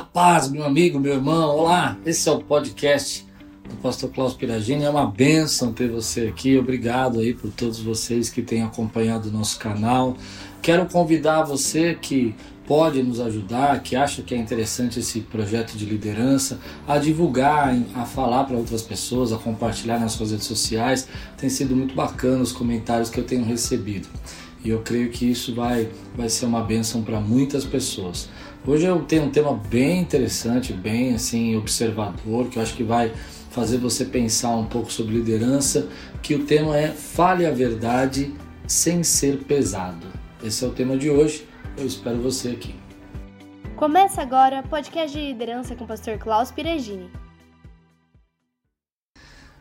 Paz, meu amigo, meu irmão. Olá, esse é o podcast do Pastor Klaus Piragini. É uma bênção ter você aqui. Obrigado aí por todos vocês que têm acompanhado o nosso canal. Quero convidar você que pode nos ajudar, que acha que é interessante esse projeto de liderança, a divulgar, a falar para outras pessoas, a compartilhar nas suas redes sociais. Tem sido muito bacana os comentários que eu tenho recebido. E eu creio que isso vai, vai ser uma bênção para muitas pessoas. Hoje eu tenho um tema bem interessante, bem assim observador, que eu acho que vai fazer você pensar um pouco sobre liderança, que o tema é Fale a verdade sem ser pesado. Esse é o tema de hoje. Eu espero você aqui. Começa agora o podcast de liderança com o pastor Klaus Piregini.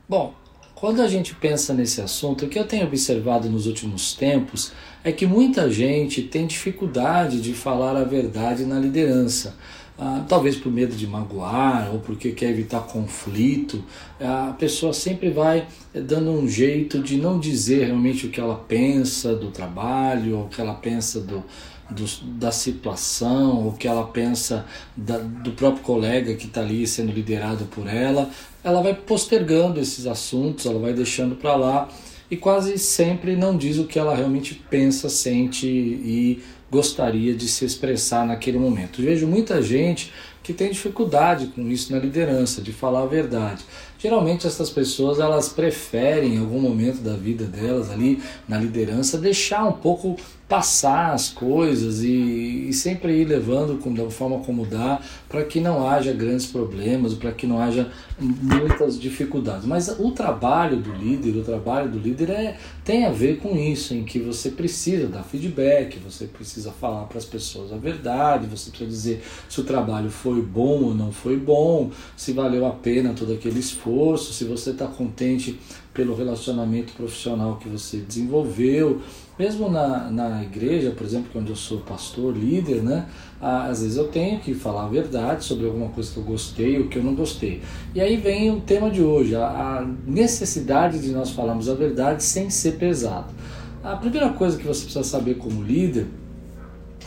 Bom, quando a gente pensa nesse assunto, o que eu tenho observado nos últimos tempos é que muita gente tem dificuldade de falar a verdade na liderança. Ah, talvez por medo de magoar ou porque quer evitar conflito, a pessoa sempre vai dando um jeito de não dizer realmente o que ela pensa do trabalho, ou o que ela pensa do, do, da situação, o que ela pensa da, do próprio colega que está ali sendo liderado por ela, ela vai postergando esses assuntos, ela vai deixando para lá e quase sempre não diz o que ela realmente pensa, sente e gostaria de se expressar naquele momento. vejo muita gente que tem dificuldade com isso na liderança, de falar a verdade. Geralmente essas pessoas elas preferem em algum momento da vida delas ali na liderança deixar um pouco passar as coisas e, e sempre ir levando com, da forma como dá para que não haja grandes problemas, para que não haja muitas dificuldades. Mas o trabalho do líder, o trabalho do líder é, tem a ver com isso, em que você precisa dar feedback, você precisa falar para as pessoas a verdade, você precisa dizer se o trabalho foi bom ou não foi bom, se valeu a pena todo aquele esforço, se você está contente pelo relacionamento profissional que você desenvolveu, mesmo na, na igreja, por exemplo, onde eu sou pastor, líder, né? Às vezes eu tenho que falar a verdade sobre alguma coisa que eu gostei ou que eu não gostei. E aí vem o tema de hoje, a, a necessidade de nós falarmos a verdade sem ser pesado. A primeira coisa que você precisa saber como líder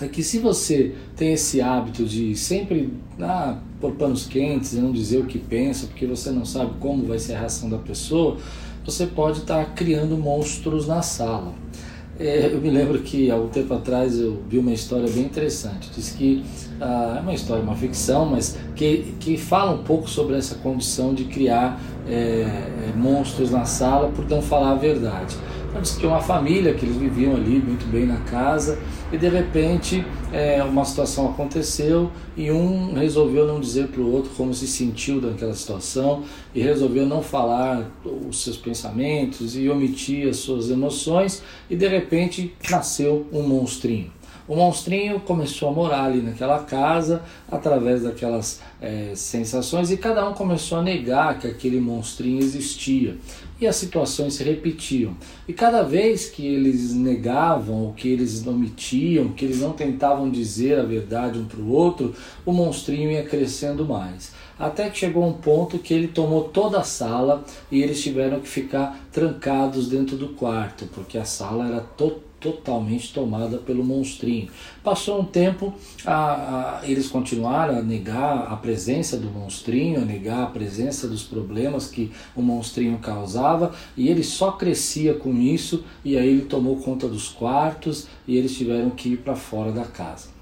é que se você tem esse hábito de sempre ah, pôr panos quentes e não dizer o que pensa, porque você não sabe como vai ser a reação da pessoa, você pode estar tá criando monstros na sala. É, eu me lembro que há um tempo atrás eu vi uma história bem interessante. Diz que ah, é uma história, uma ficção, mas que, que fala um pouco sobre essa condição de criar é, é monstros na sala por não falar a verdade. Que uma família que eles viviam ali muito bem na casa e de repente é, uma situação aconteceu e um resolveu não dizer para o outro como se sentiu daquela situação e resolveu não falar os seus pensamentos e omitir as suas emoções e de repente nasceu um monstrinho. O monstrinho começou a morar ali naquela casa através daquelas é, sensações e cada um começou a negar que aquele monstrinho existia e as situações se repetiam. E cada vez que eles negavam, ou que eles omitiam, que eles não tentavam dizer a verdade um para o outro, o monstrinho ia crescendo mais. Até que chegou um ponto que ele tomou toda a sala e eles tiveram que ficar trancados dentro do quarto, porque a sala era totalmente totalmente tomada pelo monstrinho. Passou um tempo, a, a, eles continuaram a negar a presença do monstrinho, a negar a presença dos problemas que o monstrinho causava, e ele só crescia com isso, e aí ele tomou conta dos quartos e eles tiveram que ir para fora da casa.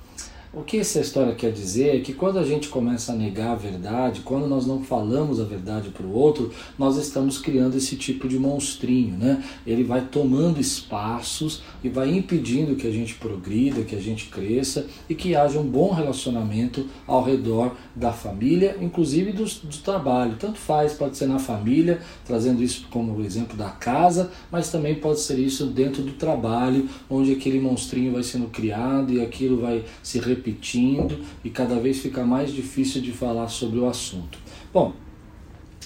O que essa história quer dizer é que quando a gente começa a negar a verdade, quando nós não falamos a verdade para o outro, nós estamos criando esse tipo de monstrinho, né? Ele vai tomando espaços e vai impedindo que a gente progrida, que a gente cresça e que haja um bom relacionamento ao redor da família, inclusive do, do trabalho. Tanto faz, pode ser na família, trazendo isso como exemplo da casa, mas também pode ser isso dentro do trabalho, onde aquele monstrinho vai sendo criado e aquilo vai se repetindo e cada vez fica mais difícil de falar sobre o assunto. Bom,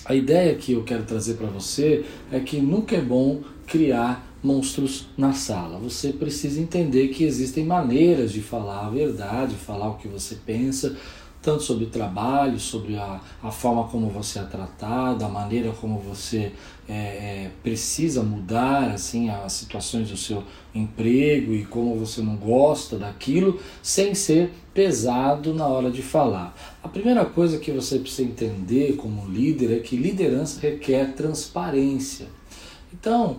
a ideia que eu quero trazer para você é que nunca é bom criar monstros na sala. Você precisa entender que existem maneiras de falar a verdade, falar o que você pensa, tanto sobre o trabalho, sobre a, a forma como você é tratado, a maneira como você é, é, precisa mudar assim as situações do seu emprego e como você não gosta daquilo, sem ser pesado na hora de falar. A primeira coisa que você precisa entender como líder é que liderança requer transparência. Então,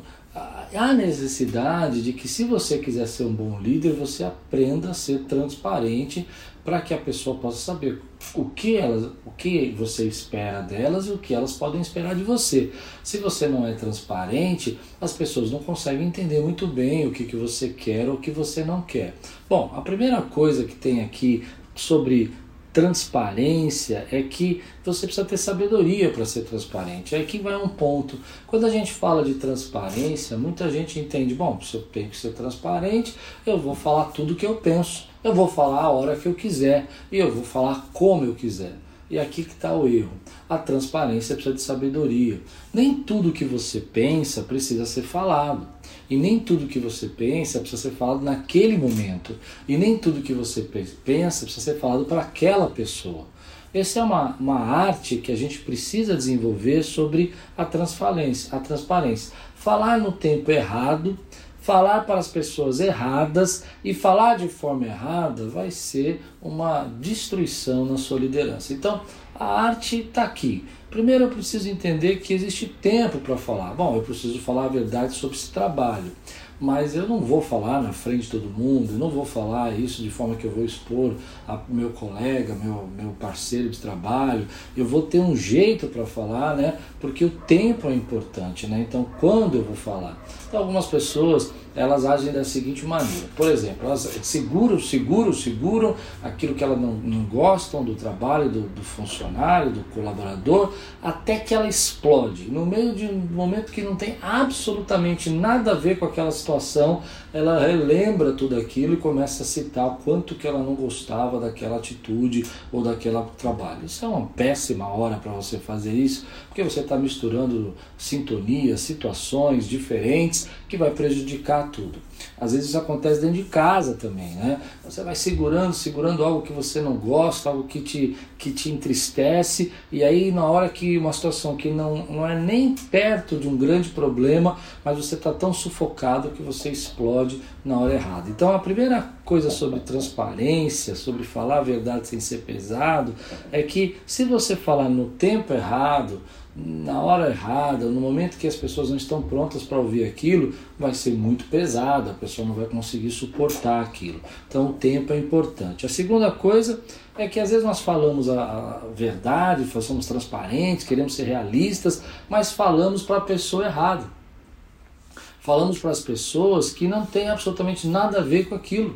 há necessidade de que, se você quiser ser um bom líder, você aprenda a ser transparente para que a pessoa possa saber o que, elas, o que você espera delas e o que elas podem esperar de você. Se você não é transparente, as pessoas não conseguem entender muito bem o que, que você quer ou o que você não quer. Bom, a primeira coisa que tem aqui sobre transparência é que você precisa ter sabedoria para ser transparente. Aí que vai um ponto. Quando a gente fala de transparência, muita gente entende, bom, se eu tenho que ser transparente, eu vou falar tudo o que eu penso. Eu vou falar a hora que eu quiser e eu vou falar como eu quiser. E aqui que está o erro. A transparência precisa de sabedoria. Nem tudo que você pensa precisa ser falado. E nem tudo que você pensa precisa ser falado naquele momento. E nem tudo que você pensa precisa ser falado para aquela pessoa. Essa é uma, uma arte que a gente precisa desenvolver sobre a transparência, a transparência. Falar no tempo errado, falar para as pessoas erradas e falar de forma errada vai ser uma destruição na sua liderança. Então, a arte está aqui. Primeiro eu preciso entender que existe tempo para falar. Bom, eu preciso falar a verdade sobre esse trabalho mas eu não vou falar na frente de todo mundo, eu não vou falar isso de forma que eu vou expor a meu colega, meu, meu parceiro de trabalho, eu vou ter um jeito para falar, né? Porque o tempo é importante, né? Então, quando eu vou falar? Então, algumas pessoas elas agem da seguinte maneira. Por exemplo, elas seguram, seguram, seguram aquilo que elas não, não gostam do trabalho, do, do, funcionário, do colaborador, até que ela explode. No meio de um momento que não tem absolutamente nada a ver com aquela situação, ela relembra tudo aquilo e começa a citar o quanto que ela não gostava daquela atitude ou daquele trabalho. Isso é uma péssima hora para você fazer isso, porque você está misturando sintonias, situações diferentes que vai prejudicar tudo. Às vezes isso acontece dentro de casa também, né? Você vai segurando, segurando algo que você não gosta, algo que te, que te entristece, e aí na hora que uma situação que não, não é nem perto de um grande problema, mas você está tão sufocado que você explode na hora errada. Então a primeira coisa sobre transparência, sobre falar a verdade sem ser pesado, é que se você falar no tempo errado, na hora errada, no momento que as pessoas não estão prontas para ouvir aquilo, vai ser muito pesado, a pessoa não vai conseguir suportar aquilo. Então o tempo é importante. A segunda coisa é que às vezes nós falamos a, a verdade, somos transparentes, queremos ser realistas, mas falamos para a pessoa errada. Falamos para as pessoas que não têm absolutamente nada a ver com aquilo.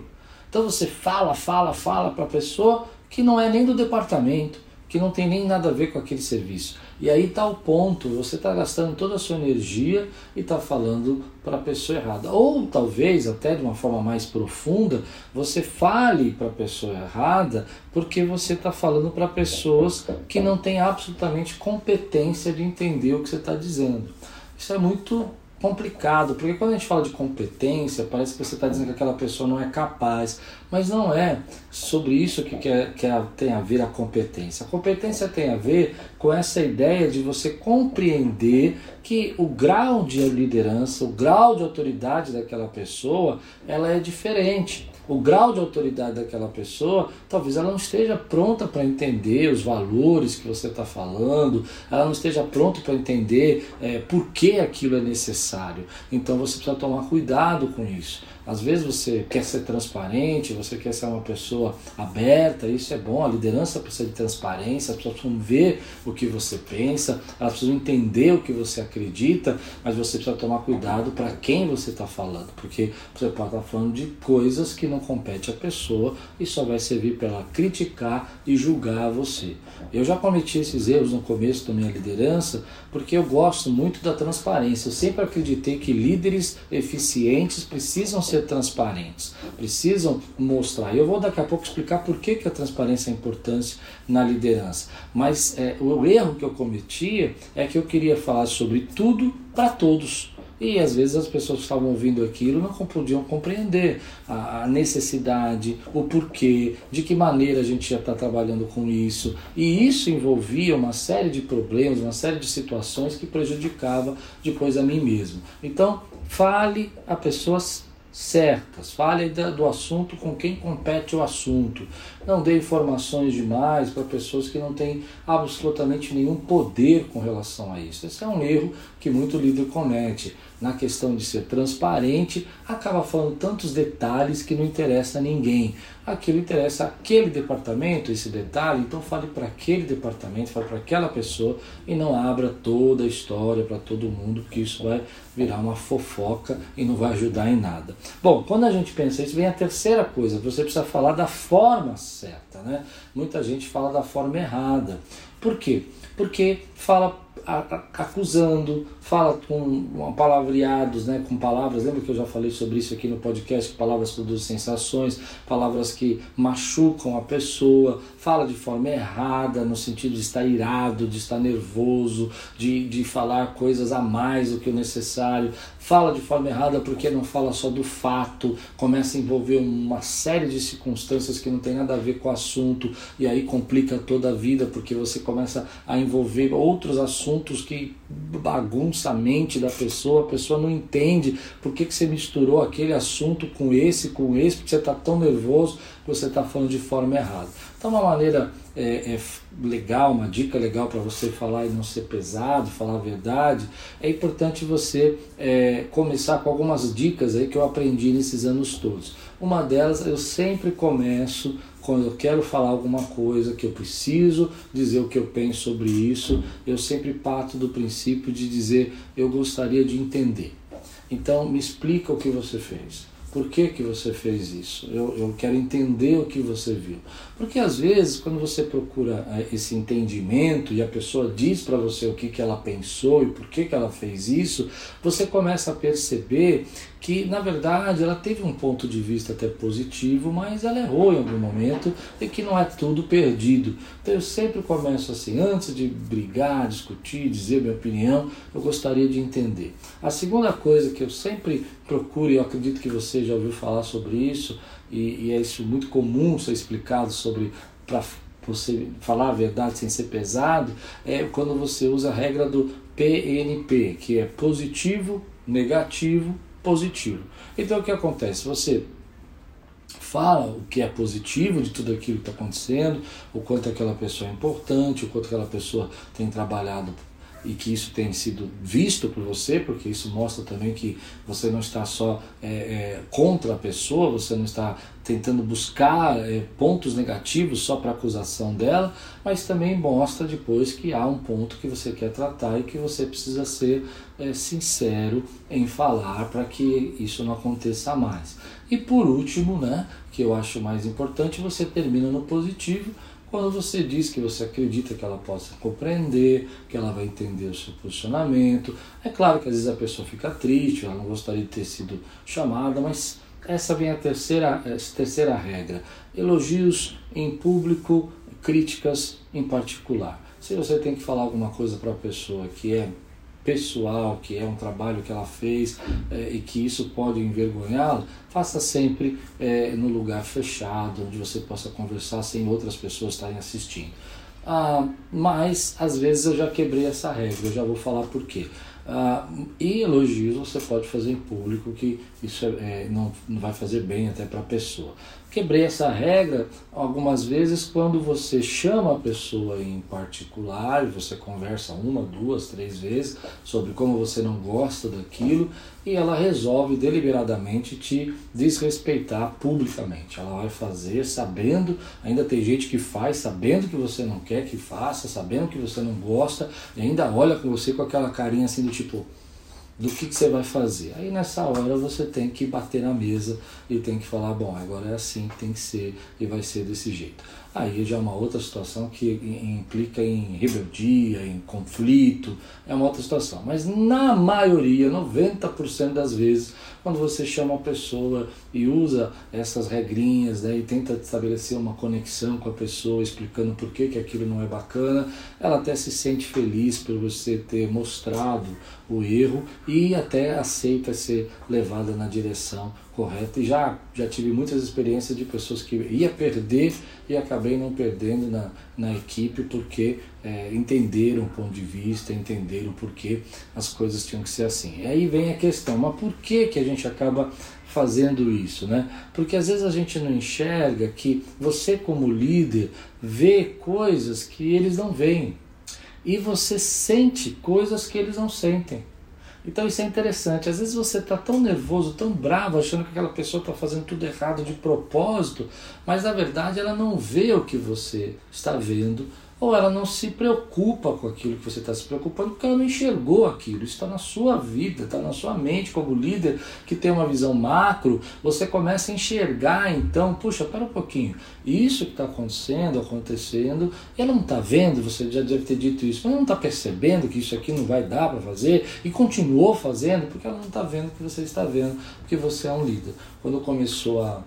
Então você fala, fala, fala para a pessoa que não é nem do departamento, que não tem nem nada a ver com aquele serviço. E aí está o ponto, você está gastando toda a sua energia e está falando para a pessoa errada. Ou talvez, até de uma forma mais profunda, você fale para a pessoa errada porque você está falando para pessoas que não têm absolutamente competência de entender o que você está dizendo. Isso é muito complicado, porque quando a gente fala de competência, parece que você está dizendo que aquela pessoa não é capaz, mas não é sobre isso que, que, é, que é, tem a ver a competência. A competência tem a ver com essa ideia de você compreender que o grau de liderança, o grau de autoridade daquela pessoa, ela é diferente o grau de autoridade daquela pessoa, talvez ela não esteja pronta para entender os valores que você está falando, ela não esteja pronta para entender é, por que aquilo é necessário. Então você precisa tomar cuidado com isso. Às vezes você quer ser transparente, você quer ser uma pessoa aberta, isso é bom. A liderança precisa de transparência, as pessoas precisam ver o que você pensa, elas precisam entender o que você acredita, mas você precisa tomar cuidado para quem você está falando, porque você pode estar tá falando de coisas que não compete à pessoa e só vai servir para ela criticar e julgar você. Eu já cometi esses erros no começo da minha liderança, porque eu gosto muito da transparência. Eu sempre acreditei que líderes eficientes precisam ser transparentes, precisam mostrar. Eu vou daqui a pouco explicar por que, que a transparência é importante na liderança. Mas é, o erro que eu cometia é que eu queria falar sobre tudo para todos E às vezes as pessoas que estavam ouvindo aquilo não podiam compreender a, necessidade, o porquê, de que maneira a gente ia estar trabalhando com isso. E isso envolvia uma série de problemas, uma série de situações que prejudicava depois a mim mesmo. Então, fale a pessoas certas, fale do assunto com quem compete o assunto. Não dê informações demais para pessoas que não têm absolutamente nenhum poder com relação a isso. Esse é um erro que muito líder comete. Na questão de ser transparente, acaba falando tantos detalhes que não interessa a ninguém. Aquilo interessa aquele departamento, esse detalhe, então fale para aquele departamento, fale para aquela pessoa e não abra toda a história para todo mundo, porque isso vai virar uma fofoca e não vai ajudar em nada. Bom, quando a gente pensa isso, vem a terceira coisa, você precisa falar da forma certa, né? Muita gente fala da forma errada. Por quê? Porque fala acusando, fala com palavreados, né, com palavras, lembra que eu já falei sobre isso aqui no podcast, que palavras produzem sensações, palavras que machucam a pessoa, fala de forma errada, no sentido de estar irado, de estar nervoso, de, de falar coisas a mais do que o necessário, fala de forma errada porque não fala só do fato, começa a envolver uma série de circunstâncias que não tem nada a ver com o assunto, e aí complica toda a vida, porque você começa a envolver outros assuntos que bagunça a mente da pessoa, a pessoa não entende por que, que você misturou aquele assunto com esse, com esse, porque você está tão nervoso você está falando de forma errada. Então, uma maneira é, é legal, uma dica legal para você falar e não ser pesado, falar a verdade, é importante você é, começar com algumas dicas aí que eu aprendi nesses anos todos. Uma delas, eu sempre começo quando eu quero falar alguma coisa que eu preciso dizer o que eu penso sobre isso, eu sempre parto do princípio de dizer eu gostaria de entender. Então me explica o que você fez. Por que, que você fez isso? Eu, eu quero entender o que você viu. Porque às vezes, quando você procura eh, esse entendimento e a pessoa diz para você o que, que ela pensou e por que, que ela fez isso, você começa a perceber que, na verdade, ela teve um ponto de vista até positivo, mas ela errou em algum momento e que não é tudo perdido. Então eu sempre começo assim, antes de brigar, discutir, dizer minha opinião, eu gostaria de entender. A segunda coisa que eu sempre procuro, e eu acredito que você já ouviu falar sobre isso, e, e é isso muito comum ser explicado sobre para você falar a verdade sem ser pesado, é quando você usa a regra do PNP, que é positivo, negativo, positivo. Então o que acontece? Você fala o que é positivo de tudo aquilo que está acontecendo, o quanto aquela pessoa é importante, o quanto aquela pessoa tem trabalhado e que isso tem sido visto por você, porque isso mostra também que você não está só é, é, contra a pessoa, você não está tentando buscar é, pontos negativos só para acusação dela, mas também mostra depois que há um ponto que você quer tratar e que você precisa ser é, sincero em falar para que isso não aconteça mais. E por último, né, que eu acho mais importante, você termina no positivo quando você diz que você acredita que ela possa compreender, que ela vai entender o seu posicionamento. É claro que às vezes a pessoa fica triste, ela não gostaria de ter sido chamada, mas essa vem a terceira, terceira regra. Elogios em público, críticas em particular. Se você tem que falar alguma coisa para a pessoa que é pessoal, que é um trabalho que ela fez é, e que isso pode envergonhá-la, faça sempre é, no lugar fechado, onde você possa conversar sem outras pessoas estarem assistindo. Ah, mas às vezes eu já quebrei essa regra, eu já vou falar por quê. Ah, e elogios você pode fazer em público, que isso é, é, não, não vai fazer bem até para a pessoa. Quebrei essa regra algumas vezes quando você chama a pessoa em particular, você conversa uma, duas, três vezes sobre como você não gosta daquilo e ela resolve deliberadamente te desrespeitar publicamente. Ela vai fazer sabendo, ainda tem gente que faz sabendo que você não quer que faça, sabendo que você não gosta e ainda olha com você com aquela carinha assim do tipo do que, que, você vai fazer. Aí nessa hora você tem que bater na mesa e tem que falar, bom, agora é assim que tem que ser e vai ser desse jeito. aí já é uma outra situação que implica em rebeldia, em conflito, é uma outra situação. Mas na maioria, 90% das vezes, quando você chama a pessoa e usa essas regrinhas né, e tenta estabelecer uma conexão com a pessoa, explicando por que, que aquilo não é bacana, ela até se sente feliz por você ter mostrado o erro e até aceita ser levada na direção correta. E já, já tive muitas experiências de pessoas que ia perder e acabei não perdendo na, na equipe porque é, entenderam o ponto de vista, entenderam por que as coisas tinham que ser assim. E aí vem a questão, mas por que, que a gente acaba fazendo isso, né? Porque às vezes a gente não enxerga que você como líder vê coisas que eles não veem e você sente coisas que eles não sentem. Então isso é interessante. Às vezes você está tão nervoso, tão bravo, achando que aquela pessoa está fazendo tudo errado de propósito, mas na verdade ela não vê o que você está vendo, ou ela não se preocupa com aquilo que você está se preocupando porque ela não enxergou aquilo. Isso está na sua vida, está na sua mente como líder que tem uma visão macro. Você começa a enxergar então, puxa, para um pouquinho, isso que está acontecendo, acontecendo, ela não está vendo, você já deve ter dito isso, mas ela não está percebendo que isso aqui não vai dar para fazer e continuou fazendo porque ela não está vendo o que você está vendo, porque você é um líder. Quando começou a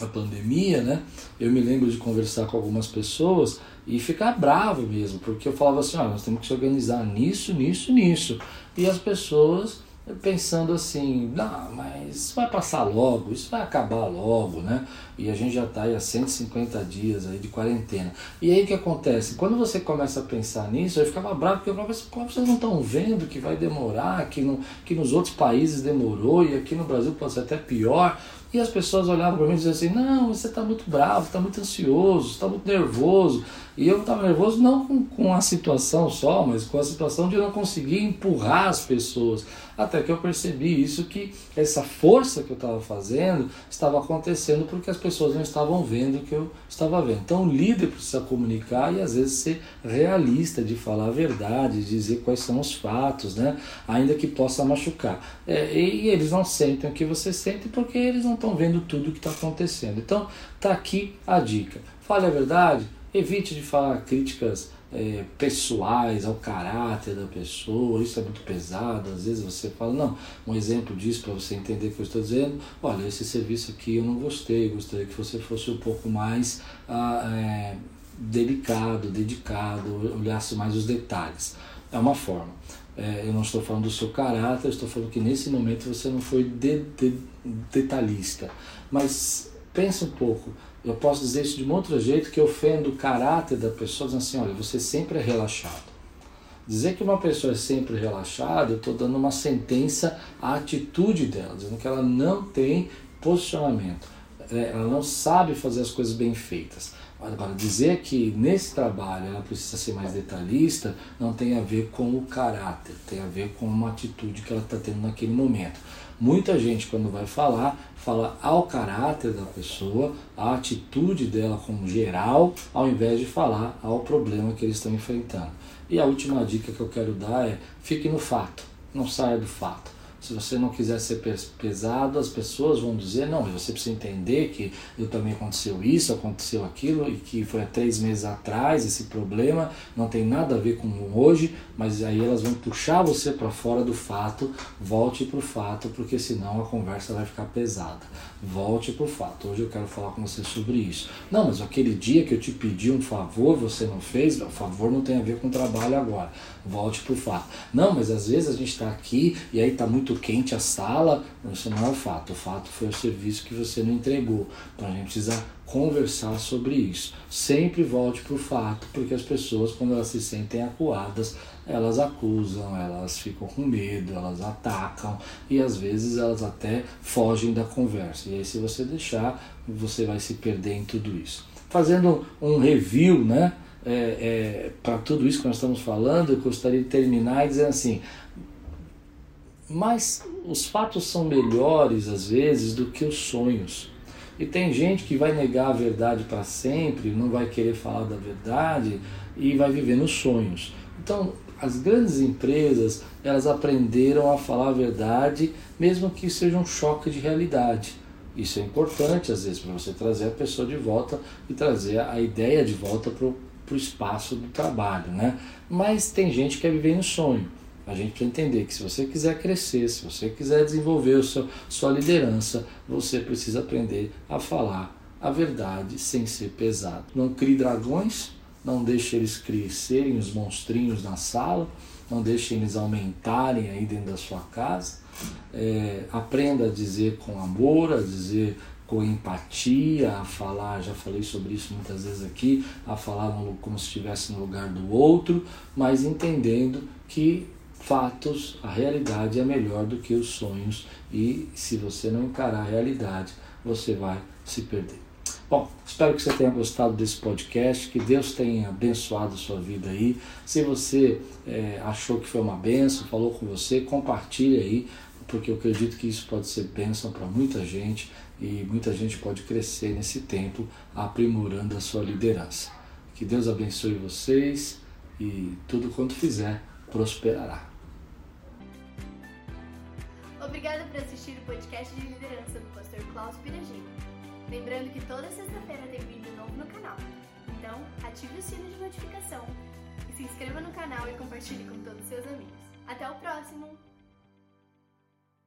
a pandemia, né? Eu me lembro de conversar com algumas pessoas e ficar bravo mesmo, porque eu falava assim, olha, nós temos que se organizar nisso, nisso, nisso. E as pessoas pensando assim, não, mas isso vai passar logo, isso vai acabar logo, né? E a gente já está aí há 150 dias aí de quarentena. E aí o que acontece? Quando você começa a pensar nisso, eu ficava bravo, porque eu falava assim, vocês não estão vendo que vai demorar, que, no, que nos outros países demorou e aqui no Brasil pode ser até pior. E as pessoas olhavam para mim e diziam assim, não, você está muito bravo, está muito ansioso, está muito nervoso. E eu estava nervoso não com, com a situação só, mas com a situação de não conseguir empurrar as pessoas. Até que eu percebi isso, que essa força que eu estava fazendo estava acontecendo porque as pessoas não estavam vendo o que eu estava vendo. Então o líder precisa comunicar e às vezes ser realista, de falar a verdade, de dizer quais são os fatos, né? ainda que possa machucar. É, e eles não sentem o que você sente porque eles não estão vendo tudo o que está acontecendo. Então tá aqui a dica. Fale a verdade, Evite de falar críticas é, pessoais ao caráter da pessoa, isso é muito pesado. Às vezes você fala, não, um exemplo disso para você entender o que eu estou dizendo: olha, esse serviço aqui eu não gostei, gostaria que você fosse um pouco mais ah, é, delicado, dedicado, olhasse mais os detalhes. É uma forma. É, eu não estou falando do seu caráter, estou falando que nesse momento você não foi de, de, detalhista. Mas pensa um pouco, eu posso dizer isso de um outro jeito que ofendo o caráter da pessoa, dizendo assim, olha, você sempre é relaxado. Dizer que uma pessoa é sempre relaxada, eu estou dando uma sentença à atitude dela, dizendo que ela não tem posicionamento, é, ela não sabe fazer as coisas bem feitas. Agora, dizer que nesse trabalho ela precisa ser mais detalhista não tem a ver com o caráter, tem a ver com uma atitude que ela está tendo naquele momento. Muita gente, quando vai falar, fala ao caráter da pessoa, à atitude dela como geral, ao invés de falar ao problema que eles estão enfrentando. E a última dica que eu quero dar é: fique no fato, não saia do fato. Se você não quiser ser pesado, as pessoas vão dizer, não, você precisa entender que eu também aconteceu isso, aconteceu aquilo, e que foi há três meses atrás esse problema, não tem nada a ver com hoje, mas aí elas vão puxar você para fora do fato, volte para o fato, porque senão a conversa vai ficar pesada. Volte para o fato. Hoje eu quero falar com você sobre isso. Não, mas aquele dia que eu te pedi um favor, você não fez, o favor não tem a ver com o trabalho agora. Volte para o fato. Não, mas às vezes a gente está aqui e aí está muito quente a sala, isso não é o fato. O fato foi o serviço que você não entregou. Então a gente precisa conversar sobre isso. Sempre volte para o fato, porque as pessoas, quando elas se sentem acuadas, elas acusam, elas ficam com medo, elas atacam e às vezes elas até fogem da conversa. E aí, se você deixar, você vai se perder em tudo isso. Fazendo um review, né? É, é, para tudo isso que nós estamos falando, eu gostaria de terminar dizendo assim: mas os fatos são melhores às vezes do que os sonhos. E tem gente que vai negar a verdade para sempre, não vai querer falar da verdade e vai viver nos sonhos. Então, as grandes empresas, elas aprenderam a falar a verdade, mesmo que seja um choque de realidade. Isso é importante, às vezes, para você trazer a pessoa de volta e trazer a ideia de volta para o espaço do trabalho, né? Mas tem gente que quer viver no sonho. A gente precisa entender que se você quiser crescer, se você quiser desenvolver o seu, sua liderança, você precisa aprender a falar a verdade sem ser pesado. Não crie dragões, não deixe eles crescerem, os monstrinhos na sala, não deixe eles aumentarem aí dentro da sua casa. É, aprenda a dizer com amor, a dizer com empatia, a falar, já falei sobre isso muitas vezes aqui, a falar como se estivesse no lugar do outro, mas entendendo que fatos, a realidade é melhor do que os sonhos e se você não encarar a realidade, você vai se perder. Bom, espero que você tenha gostado desse podcast, que Deus tenha abençoado a sua vida aí. Se você é, achou que foi uma benção, falou com você, compartilhe aí, porque eu acredito que isso pode ser bênção para muita gente e muita gente pode crescer nesse tempo aprimorando a sua liderança. Que Deus abençoe vocês e tudo quanto fizer prosperará. Obrigada por assistir o podcast de liderança do pastor Klaus Piragini. Lembrando que toda sexta-feira tem vídeo novo no canal. Então, ative o sino de notificação se inscreva no canal e compartilhe com todos os seus amigos. Até o próximo!